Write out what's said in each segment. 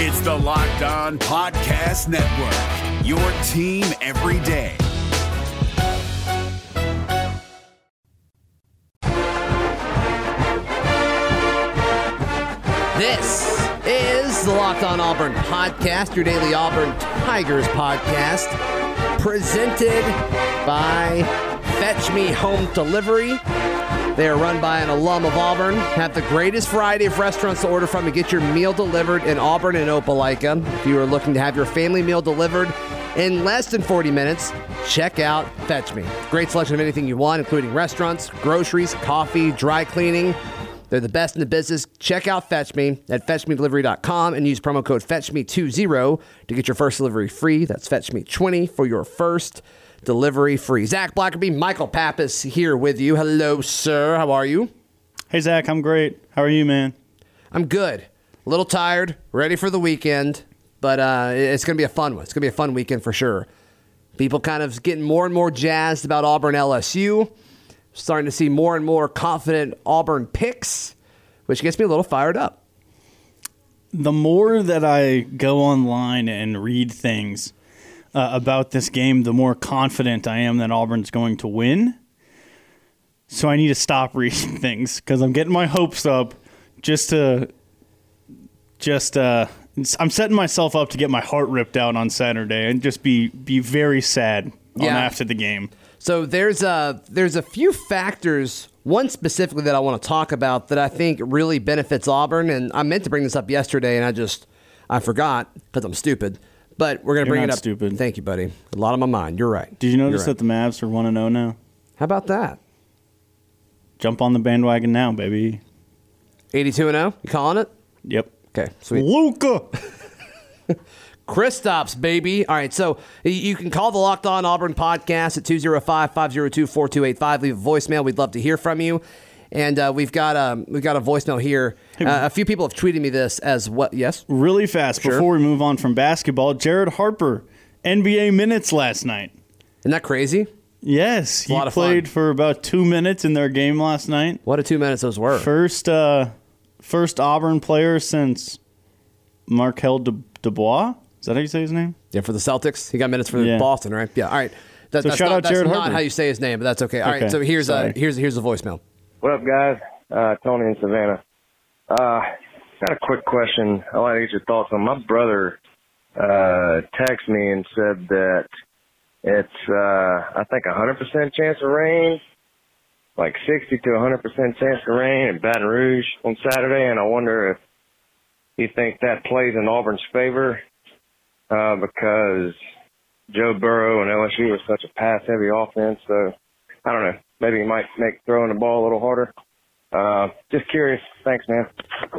It's the Locked On Podcast Network, your team every day. This is the Locked On Auburn podcast, your daily Auburn Tigers podcast, presented by Fetch Me Home Delivery. They are run by an alum of Auburn, have the greatest variety of restaurants to order from and get your meal delivered in Auburn and Opelika. If you are looking to have your family meal delivered in less than 40 minutes, check out Fetch Me. Great selection of anything you want, including restaurants, groceries, coffee, dry cleaning. They're the best in the business. Check out Fetch Me at fetchmedelivery.com and use promo code FetchMe20 to get your first delivery free. That's FetchMe20 for your first delivery free. Zac Blackerby, Michael Pappas here with you. Hello, sir. How are you? Hey, Zach, I'm great. How are you, man? I'm good. A little tired, ready for the weekend, but uh, it's going to be a fun one. It's going to be a fun weekend for sure. People kind of getting more and more jazzed about Auburn LSU. Starting to see more and more confident Auburn picks, which gets me a little fired up. The more that I go online and read things uh, about this game, the more confident I am that Auburn's going to win. So I need to stop reading things because I'm getting my hopes up just to just uh I'm setting myself up to get my heart ripped out on Saturday and just be be very sad on Yeah. after the game. So there's a there's a few factors. One specifically that I want to talk about that I think really benefits Auburn, and I meant to bring this up yesterday, and I just I forgot because I'm stupid. But we're gonna bring not it up. stupid. Tthank you, buddy. A lot on my mind. You're right. Did you notice You're that the Mavs are one and zero now? How about that? Jump on the bandwagon now, baby. 82 and 0. You calling it? Yep. Okay, sweet. Luka. Kristaps, baby. All right, so you can call the Locked On Auburn podcast at 205 502 4285. Leave a voicemail. We'd love to hear from you. And uh, we've got um, we've got a voicemail here. Uh, a few people have tweeted me this as what? Yes. really fast Sure. before we move on from basketball. Jared Harper, NBA minutes last night. Isn't that crazy? Yes, he lot of played fun. for about two minutes in their game last night. What a two minutes those were. First, uh, first Auburn player since Markel Du- Dubois. Is that how you say his name? yeah, for the Celtics, he got minutes for Yeah. Boston, right? Yeah. All right. That, So that's shout not, out that's Jared not Harper. how you say his name, but that's okay. All right. Okay, So here's a sorry. here's here's a voicemail. What up, guys? Uh, Tony in Savannah. Uh, got a quick question. I want to get your thoughts on. My brother uh, texted me and said that it's, uh, I think, a 100% chance of rain, like 60 to 100% chance of rain in Baton Rouge on Saturday. And I wonder if you think that plays in Auburn's favor uh, because Joe Burrow and LSU are such a pass-heavy offense. So I don't know. Maybe he might make throwing the ball a little harder. Uh, just curious. Thanks, man.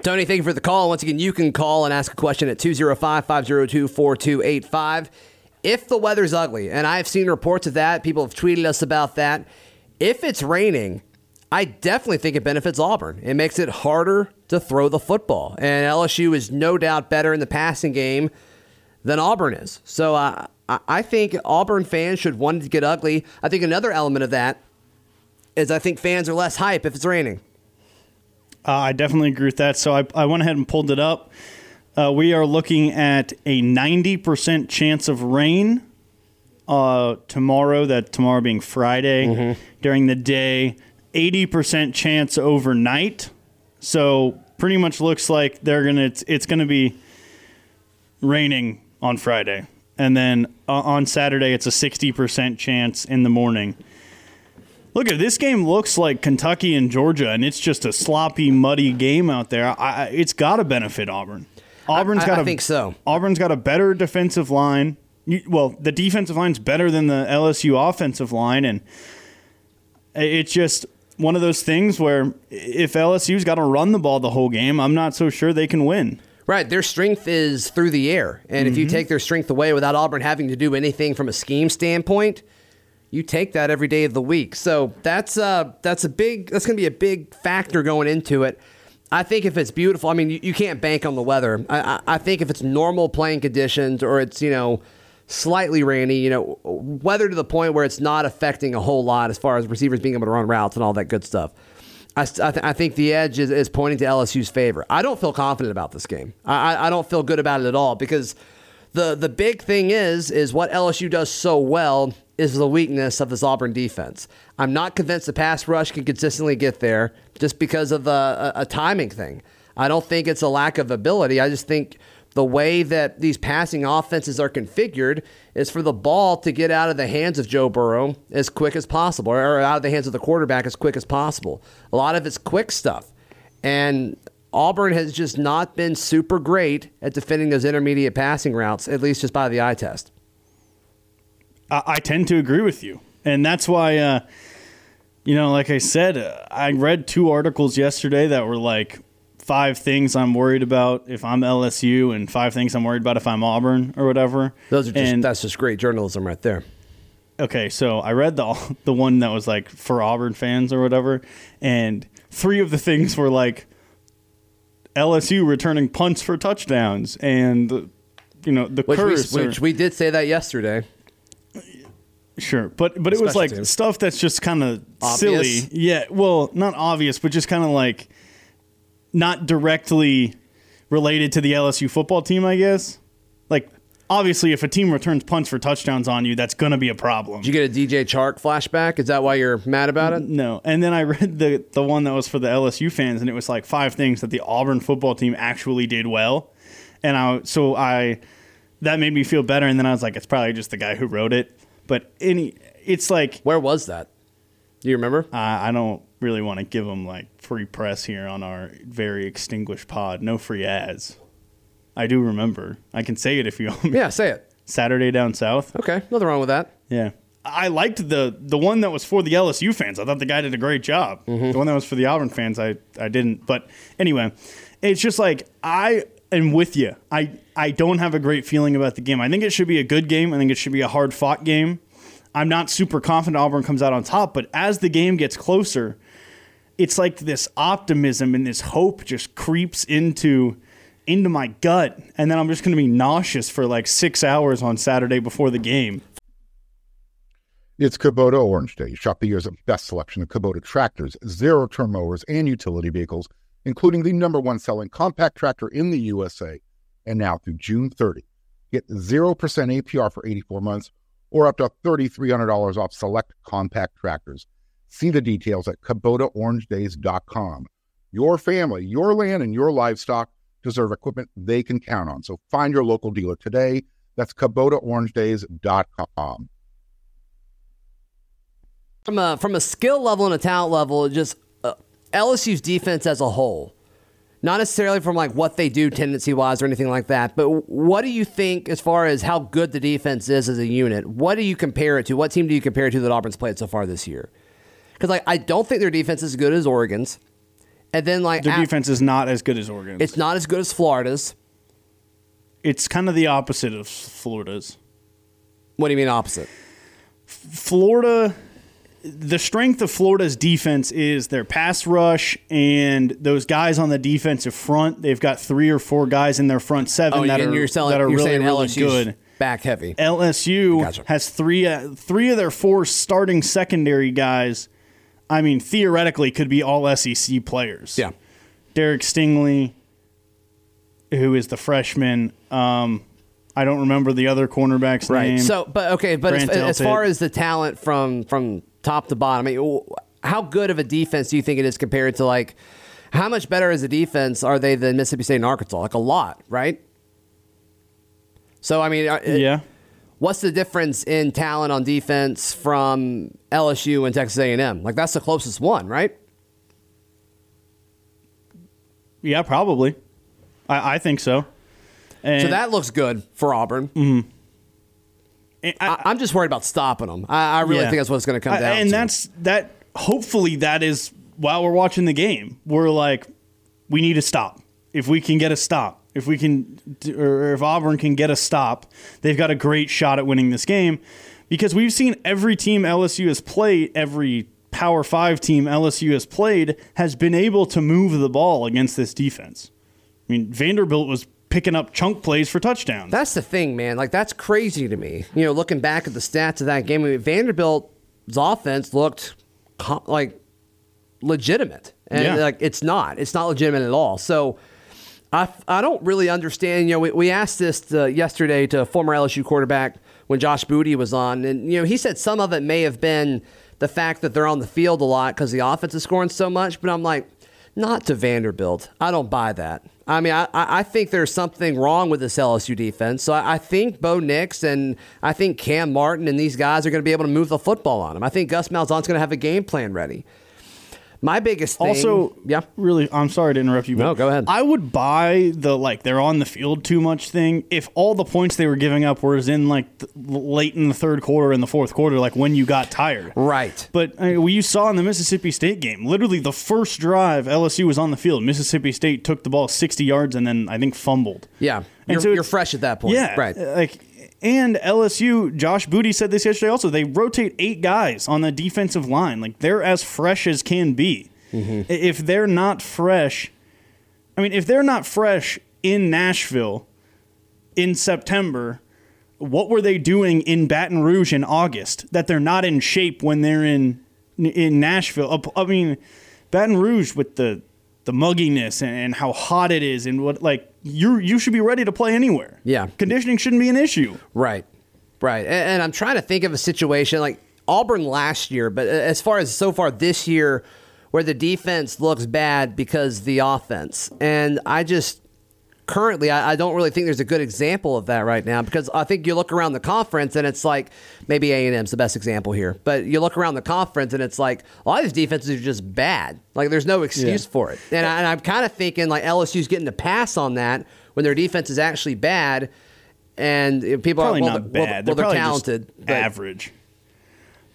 Tony, thank you for the call. Once again, you can call and ask a question at 205 502 4285. If the weather's ugly, and I've seen reports of that, people have tweeted us about that. If it's raining, I definitely think it benefits Auburn. It makes it harder to throw the football. And LSU is no doubt better in the passing game than Auburn is. So uh, I think Auburn fans should want it to get ugly. I think another element of that is I think fans are less hype if it's raining. Uh, I definitely agree with that. So I, I went ahead and pulled it up. Uh, we are looking at a 90% chance of rain uh, tomorrow, that tomorrow being Friday, during the day. 80% chance overnight. So pretty much looks like they're going to, it's, it's going to be raining on Friday. And then uh, on Saturday, it's a 60% chance in the morning. Look at this game looks like Kentucky and Georgia, and it's just a sloppy, muddy game out there. I, I, it's got to benefit Auburn. Auburn's I- got I a, think so. Auburn's got a better defensive line. You- Well, the defensive line's better than the LSU offensive line, and it's just one of those things where if LSU's got to run the ball the whole game, I'm not so sure they can win. Right, their strength is through the air, and if you Mm-hmm. take their strength away without Auburn having to do anything from a scheme standpoint, you take that every day of the week. So that's uh that's a big that's going to be a big factor going into it. I think if it's beautiful, I mean you, you can't bank on the weather. I, I I think if it's normal playing conditions or it's you know slightly rainy, you know weather to the point where it's not affecting a whole lot as far as receivers being able to run routes and all that good stuff. I, I, th- I, think the edge is, is, pointing to LSU's favor. I don't feel confident about this game. I, I, don't feel good about it at all because the the big thing is is what LSU does so well is the weakness of this Auburn defense. I'm not convinced the pass rush can consistently get there just because of a, a, a timing thing. I don't think it's a lack of ability. I just think the way that these passing offenses are configured is for the ball to get out of the hands of Joe Burrow as quick as possible, or out of the hands of the quarterback as quick as possible. A lot of it's quick stuff. And Auburn has just not been super great at defending those intermediate passing routes, at least just by the eye test. I, I tend to agree with you. And that's why, uh, you know, like I said, uh, I read two articles yesterday that were like, five things I'm worried about if I'm LSU and five things I'm worried about if I'm Auburn or whatever. Those are just and, that's just great journalism right there. Okay, so I read the the one that was like for Auburn fans or whatever, and three of the things were like LSU returning punts for touchdowns and you know the which curse, we, which we did say that yesterday. Sure, but but it was like teams. stuff that's just kind of silly. Yeah, well, not obvious, but just kind of like not directly related to the LSU football team, I guess. Like, obviously, if a team returns punts for touchdowns on you, that's going to be a problem. Did you get a DJ Chark flashback? Is that why you're mad about it? No. And then I read the, the one that was for the LSU fans, and it was like five things that the Auburn football team actually did well. And I, so I, that made me feel better. And then I was like, it's probably just the guy who wrote it. But any, it's like. Where was that? Do you remember? Uh, I don't really want to give them like free press here on our very extinguished pod. No free ads. I do remember. I can say it if you want me. Yeah, say it. Saturday down south. Okay, nothing wrong with that. Yeah. I liked the the one that was for the LSU fans. I thought the guy did a great job. Mm-hmm. The one that was for the Auburn fans, I I didn't. But anyway, it's just like I am with you. I I don't have a great feeling about the game. I think it should be a good game. I think it should be a hard fought game. I'm not super confident Auburn comes out on top, but as the game gets closer, it's like this optimism and this hope just creeps into into my gut and then I'm just going to be nauseous for like 6 hours on Saturday before the game. It's Kubota Orange Day. Shop the year's best selection of Kubota tractors, zero turn mowers, and utility vehicles, including the number one selling compact tractor in the USA. And now through June 30, get 0% APR for 84 months or up to $3,300 off select compact tractors. See the details at KubotaOrangeDays.com. Your family, your land, and your livestock deserve equipment they can count on. So find your local dealer today. That's KubotaOrangeDays.com. From a, from a skill level and a talent level, just uh, LSU's defense as a whole not necessarily from like what they do tendency wise or anything like that, but what do you think as far as how good the defense is as a unit? What do you compare it to? What team do you compare it to that Auburn's played so far this year? Because like I don't think their defense is as good as Oregon's, and then like their defense is not as good as Oregon's. It's not as good as Florida's. It's kind of the opposite of Florida's. What do you mean opposite? Florida the strength of Florida's defense is their pass rush and those guys on the defensive front. They've got three or four guys in their front seven oh, that, are, selling, that are really, really good. Back heavy. LSU gotcha. has three uh, three of their four starting secondary guys. I mean, theoretically, could be all SEC players. Yeah. Derek Stingley, who is the freshman. Um, I don't remember the other cornerback's right. name. So, but okay, but as, as, far as the talent from from top to bottom. I mean, how good of a defense do you think it is compared to like how much better as a defense are they than Mississippi State and Arkansas? Like a lot, right? So I mean, uh, yeah. What's the difference in talent on defense from LSU and Texas A&M? Like that's the closest one, right? Yeah, probably. I, I think so. And so that looks good for Auburn. Mm-hmm. I, am just worried about stopping them. I, I really yeah. think that's what's going to come down. And to. that's that. Hopefully, that is while we're watching the game, we're like, we need to stop. If we can get a stop, if we can, or if Auburn can get a stop, they've got a great shot at winning this game. Because we've seen every team LSU has played, every Power Five team LSU has played, has been able to move the ball against this defense. I mean, Vanderbilt was picking up chunk plays for touchdowns. That's the thing, man. Like that's crazy to me. You know, looking back at the stats of that game, I mean, Vanderbilt's offense looked like legitimate. And Yeah. like it's not. It's not legitimate at all. So I, I don't really understand. You know, we, we asked this uh, yesterday to former LSU quarterback when Josh Booty was on, and you know he said some of it may have been the fact that they're on the field a lot because the offense is scoring so much. But I'm like, not to Vanderbilt. I don't buy that. I mean, I, I I think there's something wrong with this LSU defense. So I, I think Bo Nix and I think Kam Martin and these guys are going to be able to move the football on them. I think Gus Malzahn's going to have a game plan ready. My biggest thing, Also, yeah, really, I'm sorry to interrupt you. But No, go ahead. I would buy the like they're on the field too much thing if all the points they were giving up was in like th- late in the third quarter and the fourth quarter, like when you got tired. right. But I mean, you saw in the Mississippi State game, literally the first drive LSU was on the field. Mississippi State took the ball 60 yards and then I think fumbled. Yeah, And you're, so you're fresh at that point. Yeah, right. uh, Like, and LSU, Josh Booty said this yesterday. Also, they rotate eight guys on the defensive line. Like they're as fresh as can be. Mm-hmm. If they're not fresh, I mean, if they're not fresh in Nashville in September, what were they doing in Baton Rouge in August that they're not in shape when they're in in Nashville? I mean, Baton Rouge with the the mugginess and, and how hot it is and what like you you should be ready to play anywhere. Yeah. conditioning shouldn't be an issue. Right, right. And, and I'm trying to think of a situation like Auburn last year, but uh, as far as so far this year, where the defense looks bad because the offense, and I just currently I, I don't really think there's a good example of that right now because I think you look around the conference and it's like maybe A and M's the best example here, but you look around the conference and it's like a lot of these defenses are just bad. Like there's no excuse Yeah. for it, and, I, and I'm kind of thinking like LSU's getting a pass on that when their defense is actually bad. And people Probably are well, not they're- bad. Well, they're, well, they're probably just talented, average.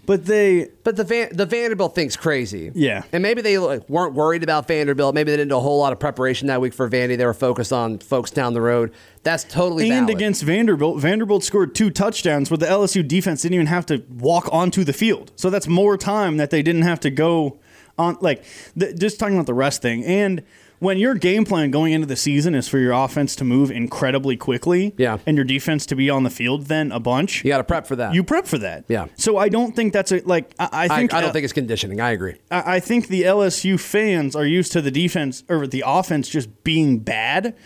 But they but the Van, the Vanderbilt thing's crazy. Yeah. and maybe they like, weren't worried about Vanderbilt. Maybe they didn't do a whole lot of preparation that week for Vandy. They were focused on folks down the road. That's totally and valid. against Vanderbilt, Vanderbilt scored two touchdowns where the LSU defense didn't even have to walk onto the field. So that's more time that they didn't have to go on. Like th- just talking about the rest thing. And when your game plan going into the season is for your offense to move incredibly quickly, Yeah. and your defense to be on the field then a bunch, you got to prep for that. you prep for that. Yeah. So I don't think that's a like. I, I I, think I don't think it's conditioning. I agree. I I think the LSU fans are used to the defense or the offense just being bad.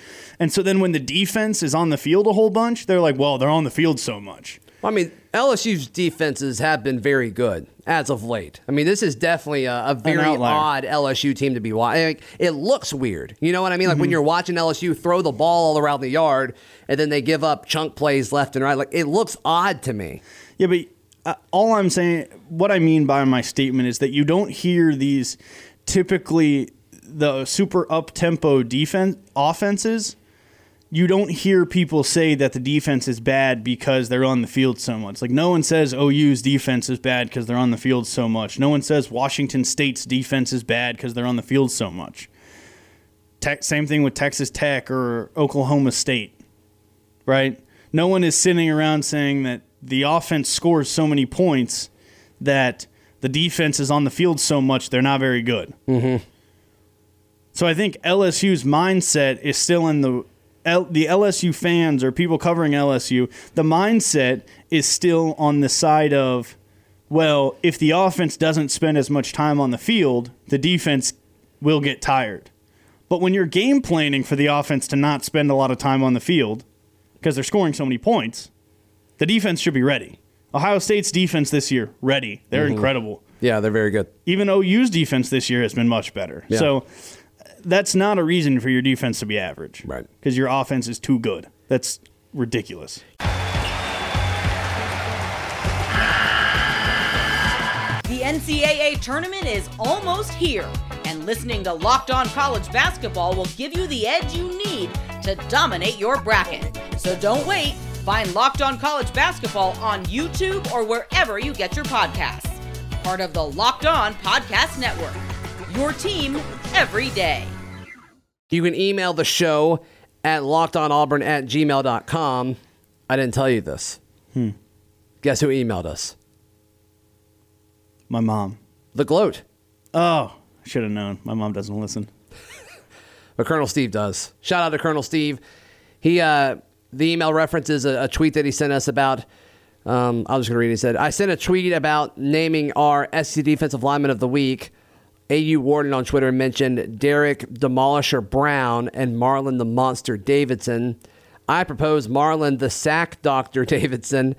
And so then when the defense is on the field a whole bunch, they're like, well, they're on the field so much. I mean, LSU's defenses have been very good as of late. I mean, this is definitely a, a very odd LSU team to be watching. It looks weird. You know what I mean? Like when you're watching LSU throw the ball all around the yard and then they give up chunk plays left and right. Like it looks odd to me. Yeah, but uh, all I'm saying, what I mean by my statement is that you don't hear these typically the super up tempo defense offenses. You don't hear people say that the defense is bad because they're on the field so much. Like no one says OU's defense is bad because they're on the field so much. No one says Washington State's defense is bad because they're on the field so much. Tech, same thing with Texas Tech or Oklahoma State, right? No one is sitting around saying that the offense scores so many points that the defense is on the field so much they're not very good. Mm-hmm. So I think LSU's mindset is still in the L, the LSU fans or people covering LSU. The mindset is still on the side of, well, if the offense doesn't spend as much time on the field, the defense will get tired. But when you're game planning for the offense to not spend a lot of time on the field because they're scoring so many points, the defense should be ready. Ohio State's defense this year, ready. They're mm-hmm. incredible. Yeah, they're very good. Even OU's defense this year has been much better. Yeah. So that's not a reason for your defense to be average. Right. Because your offense is too good. That's ridiculous. The NCAA tournament is almost here, and listening to Locked On College Basketball will give you the edge you need to dominate your bracket. So don't wait. Find Locked On College Basketball on YouTube or wherever you get your podcasts. Part of the Locked On Podcast Network. Your team every day. You can email the show at lockedonauburn at gmail.com. I didn't tell you this. Guess who emailed us? My mom. The Gloat. Oh, I should have known. My mom doesn't listen. But Colonel Steve does. Shout out to Colonel Steve. He uh, the email references a, a tweet that he sent us about. Um, I was just going to read. it. He said, "I sent a tweet about naming our SC defensive lineman of the week. AU Warden on Twitter mentioned Derek Demolisher Brown and Marlon the Monster Davidson. I propose Marlon the Sack Doctor Davidson.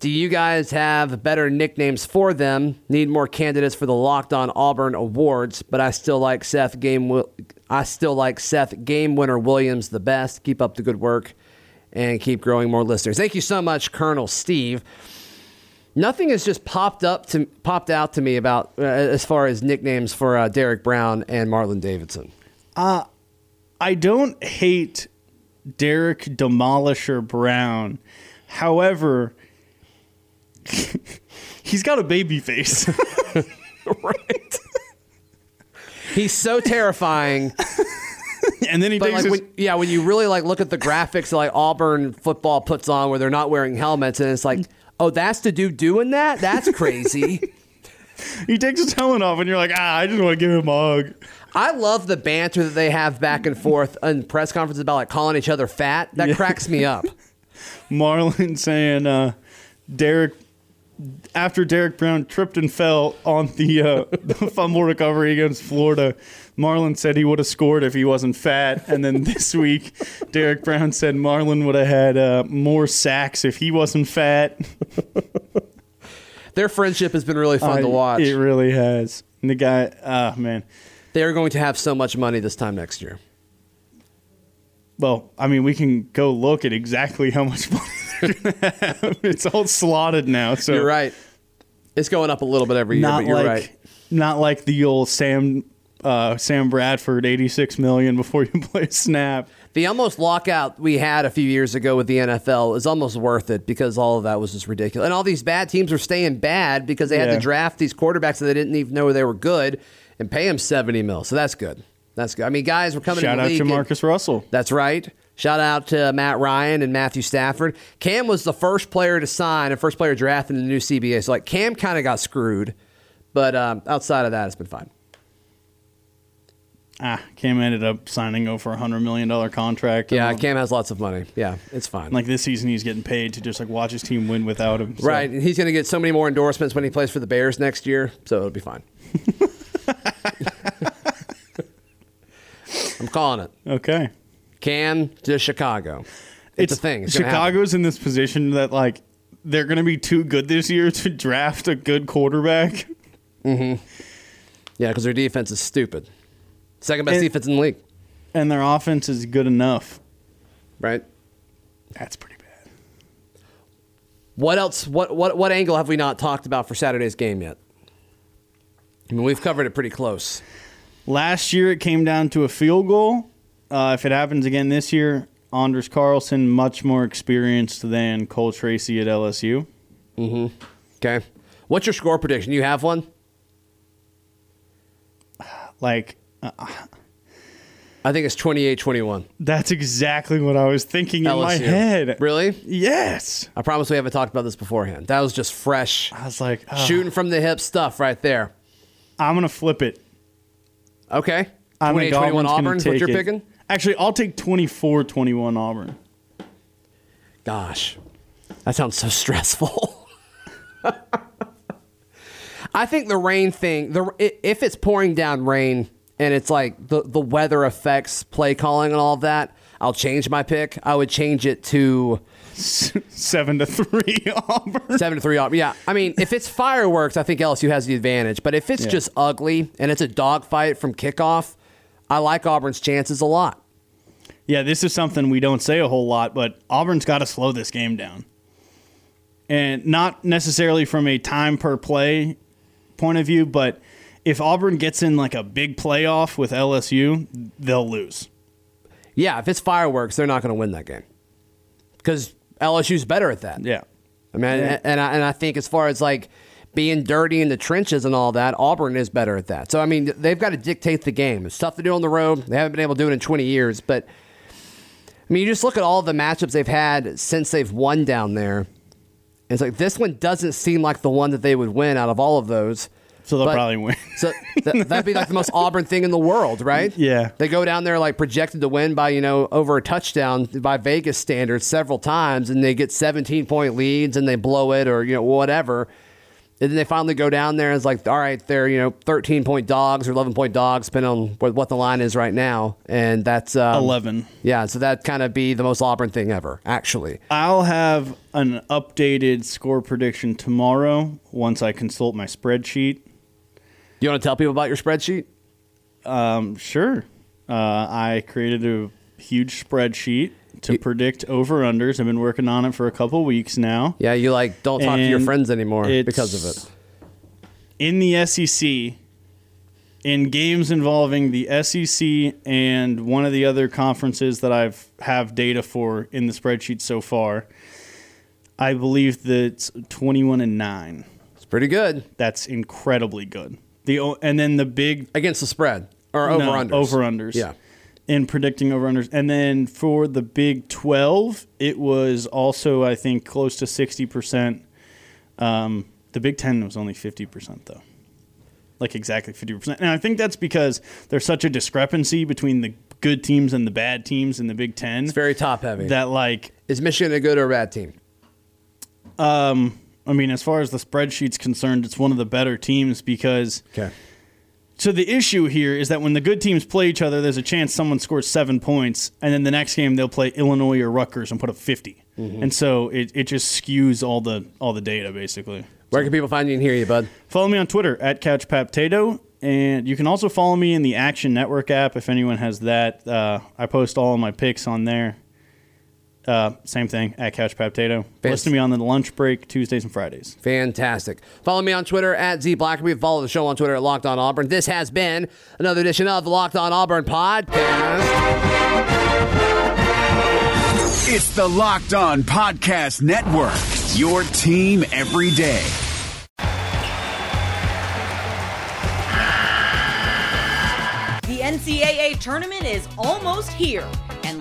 Do you guys have better nicknames for them? Need more candidates for the Locked On Auburn Awards, but I still like Seth Game. I still like Seth Game Winner Williams the best. Keep up the good work and keep growing more listeners. Thank you so much, Colonel Steve. Nothing has just popped up to popped out to me about uh, as far as nicknames for uh, Derek Brown and Marlon Davidson. I don't hate Derek Demolisher Brown. However, he's got a baby face. right. He's so terrifying. and then he But like, his, when, yeah, when you really like look at the graphics that like Auburn football puts on, where they're not wearing helmets, and it's like, oh, that's the dude doing that. That's crazy. he takes his helmet off, and you're like, ah, I just want to give him a hug. I love the banter that they have back and forth in press conferences about like calling each other fat. That cracks me up. Marlon saying, uh, Derek, after Derek Brown tripped and fell on the, uh, the fumble recovery against Florida, Marlon said he would have scored if he wasn't fat. And then this week, Derek Brown said Marlon would have had uh, more sacks if he wasn't fat. Their friendship has been really fun to watch. It really has. And the guy, ah, man. They're going to have so much money this time next year. Well, I mean, we can go look at exactly how much money they're going to have. It's all slotted now. So You're right. It's going up a little bit every year, not but you're like right. not like the old Sam uh, Sam Bradford, eighty six million before you play snap. The almost lockout we had a few years ago with the NFL is almost worth it because all of that was just ridiculous. And all these bad teams are staying bad because they had Yeah. to draft these quarterbacks that they didn't even know they were good and pay them 70 mil. So that's good. That's good. I mean, guys were coming Shout out to and- Marcus Russell. That's right. Shout out to Matt Ryan and Matthew Stafford. Cam was the first player to sign and first player drafted in the new CBA. So like Cam kind of got screwed, but um, outside of that, it's been fine. Ah, Cam ended up signing over a hundred million dollar contract. Yeah, Cam has lots of money. Yeah, it's fine. like this season, he's getting paid to just like watch his team win without him. So- Right. And he's going to get so many more endorsements when he plays for the Bears next year, so it'll be fine. I'm calling it. Okay. Cam to Chicago. It's, a thing. It's. Chicago's in this position that like they're going to be too good this year to draft a good quarterback. Mm-hmm. Yeah, because their defense is stupid. Second best And- defense in the league, and their offense is good enough. right? That's pretty bad. What else? What what what angle have we not talked about for Saturday's game yet? I mean, we've covered it pretty close. Last year, it came down to a field goal. Uh, if it happens again this year, Anders Carlson much more experienced than Cole Tracy at LSU. Mhm. Okay. What's your score prediction? You have one? Like I think it's 28-21. that's exactly what I was thinking in my head. Really? Yes. I promise we haven't talked about this beforehand. That was just fresh, I was like, oh, shooting from the hip stuff right there. I'm gonna flip it. Okay. I 28 think 21 Auburn's gonna Auburn. What you're it. picking? Actually, I'll take 24-21 Auburn. Gosh, that sounds so stressful. I think the rain thing, the if it's pouring down rain and it's like the, the weather affects play calling and all of that, I'll change my pick. I would change it to Seven to three Auburn. seven to three. Auburn. Yeah, I mean, if it's fireworks, I think LSU has the advantage. But if it's Yeah. just ugly and it's a dogfight from kickoff, I like Auburn's chances a lot. Yeah, this is something we don't say a whole lot, but Auburn's got to slow this game down. And not necessarily from a time per play point of view, but if Auburn gets in like a big playoff with LSU, they'll lose. Yeah, if it's fireworks, they're not going to win that game because LSU's better at that. Yeah. I mean, Yeah. and I, and I think as far as like being dirty in the trenches and all that, Auburn is better at that. So I mean, they've got to dictate the game. It's tough to do on the road. They haven't been able to do it in 20 years, but I mean, you just look at all the matchups they've had since they've won down there. It's like this one doesn't seem like the one that they would win out of all of those. So they'll But- probably win. So th- that'd be like the most Auburn thing in the world, right? Yeah. They go down there like projected to win by, you know, over a touchdown by Vegas standards several times and they get 17 point leads and they blow it or, you know, whatever. And then they finally go down there and it's like, all right, they're, you know, 13 point dogs or 11 point dogs, depending on what, the line is right now. And that's um, 11. Yeah, so that kind of be the most Auburn thing ever, actually. I'll have an updated score prediction tomorrow once I consult my spreadsheet. You want to tell people about your spreadsheet? Um, sure. Uh, I created a huge spreadsheet to predict over unders. I've been working on it for a couple weeks now. Yeah, you like don't talk to your friends anymore because of it. In the SEC, in games involving the SEC and one of the other conferences that I've have data for in the spreadsheet so far, I believe that it's 21 and 9. It's pretty good That's incredibly good. The and then the big against the spread or over No, unders. over unders. Yeah. In predicting over unders. And then for the Big 12, it was also, I think, close to 60%. Um, the Big 10 was only 50%, though. Like exactly 50%. And I think that's because there's such a discrepancy between the good teams and the bad teams in the Big 10 It's very top heavy. that, like, Is Michigan a good or a bad team? Um, I mean, as far as the spreadsheet's concerned, it's one of the better teams because Okay. So the issue here is that when the good teams play each other, there's a chance someone scores seven points, and then the next game they'll play Illinois or Rutgers and put up 50 and so it, it just skews all the all the data basically. Where can people find you and hear you, bud? Follow me on Twitter at CouchPaptato, and you can also follow me in the Action Network app if anyone has that. Uh, I post all of my picks on there. Uh, same thing at CouchPaptato. Listen to me on the lunch break Tuesdays and Fridays. Fantastic. Follow me on Twitter at Z Blackerby. Follow the show on Twitter at Locked On Auburn. This has been another edition of the Locked On Auburn podcast. It's the Locked On Podcast Network, your team every day. The NCAA tournament is almost here, and